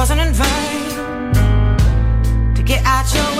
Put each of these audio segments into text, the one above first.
wasn't in vain to get out your way.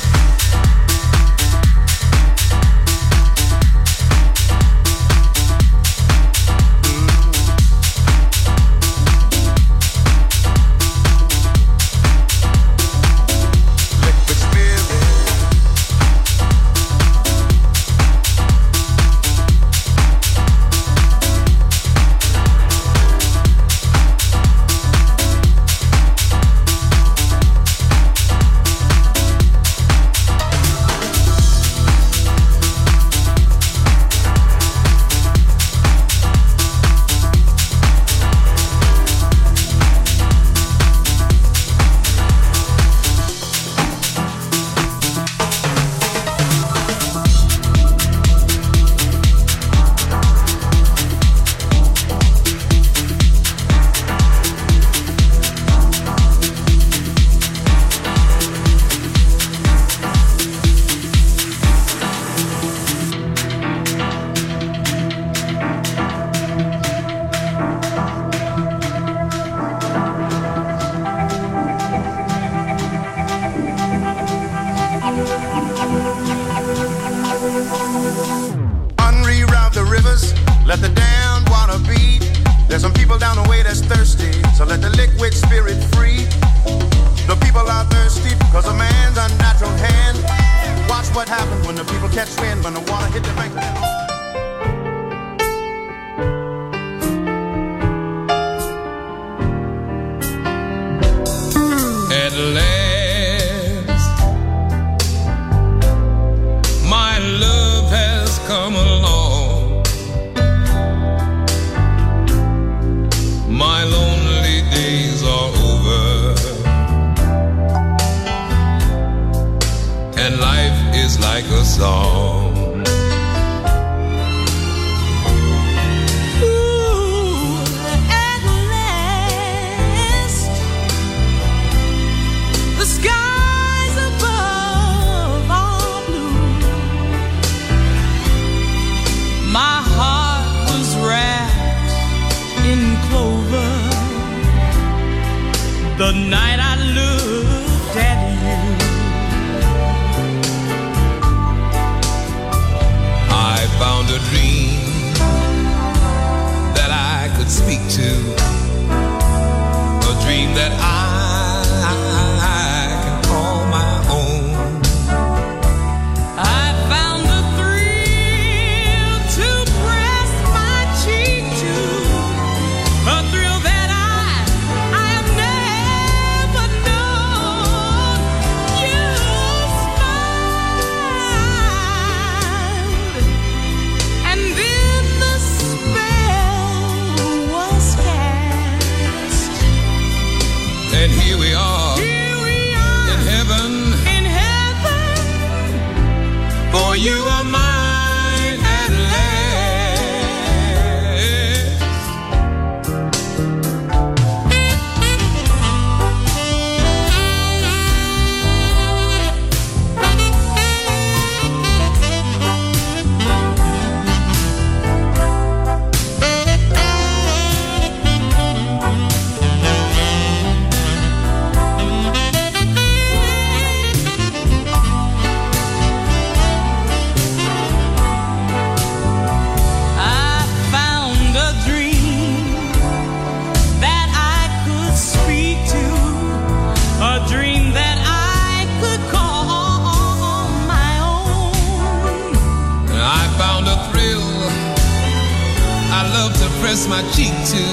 my cheek to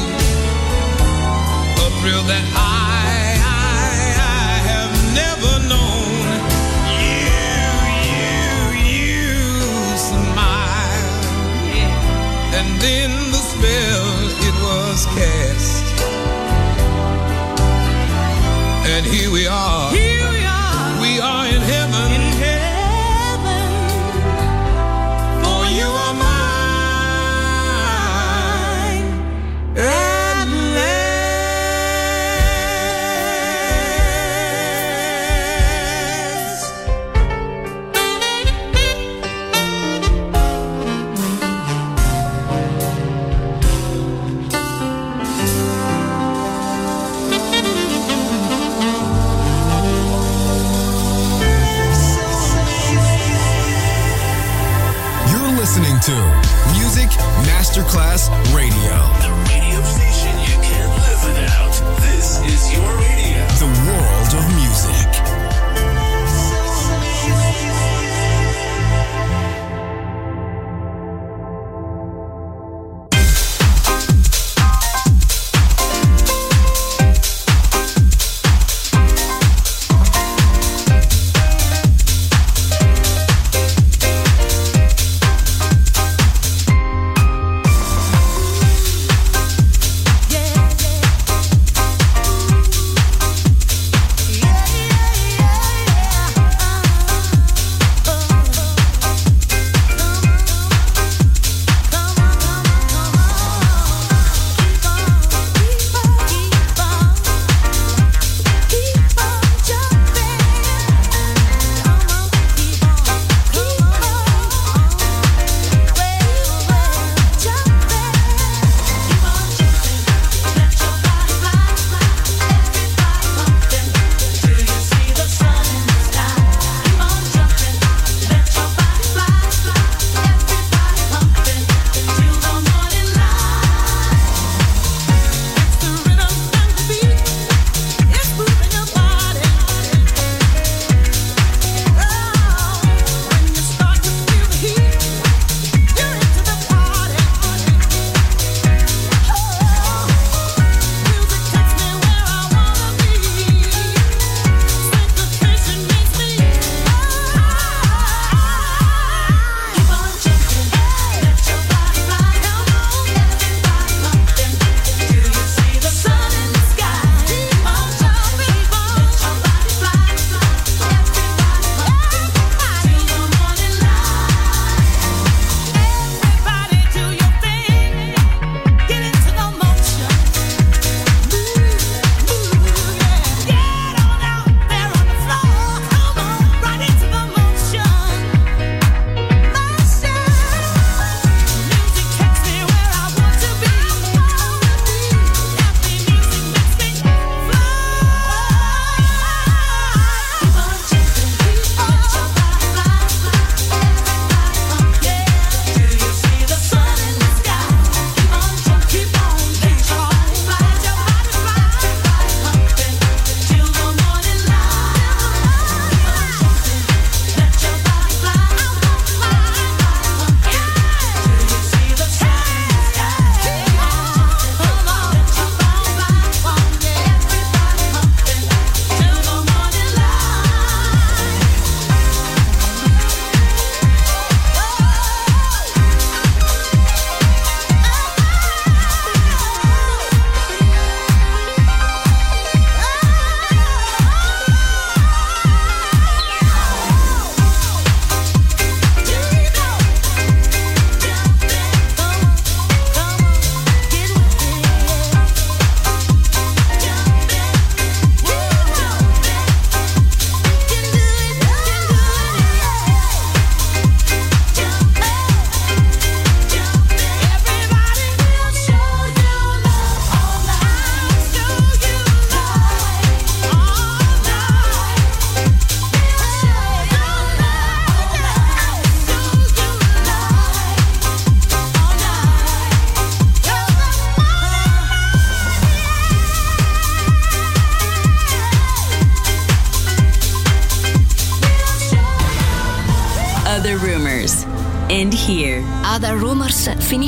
a thrill that I, I, I have never known. You, you, you smile, and then the spell it was cast, and here we are. Here Masterclass Radio.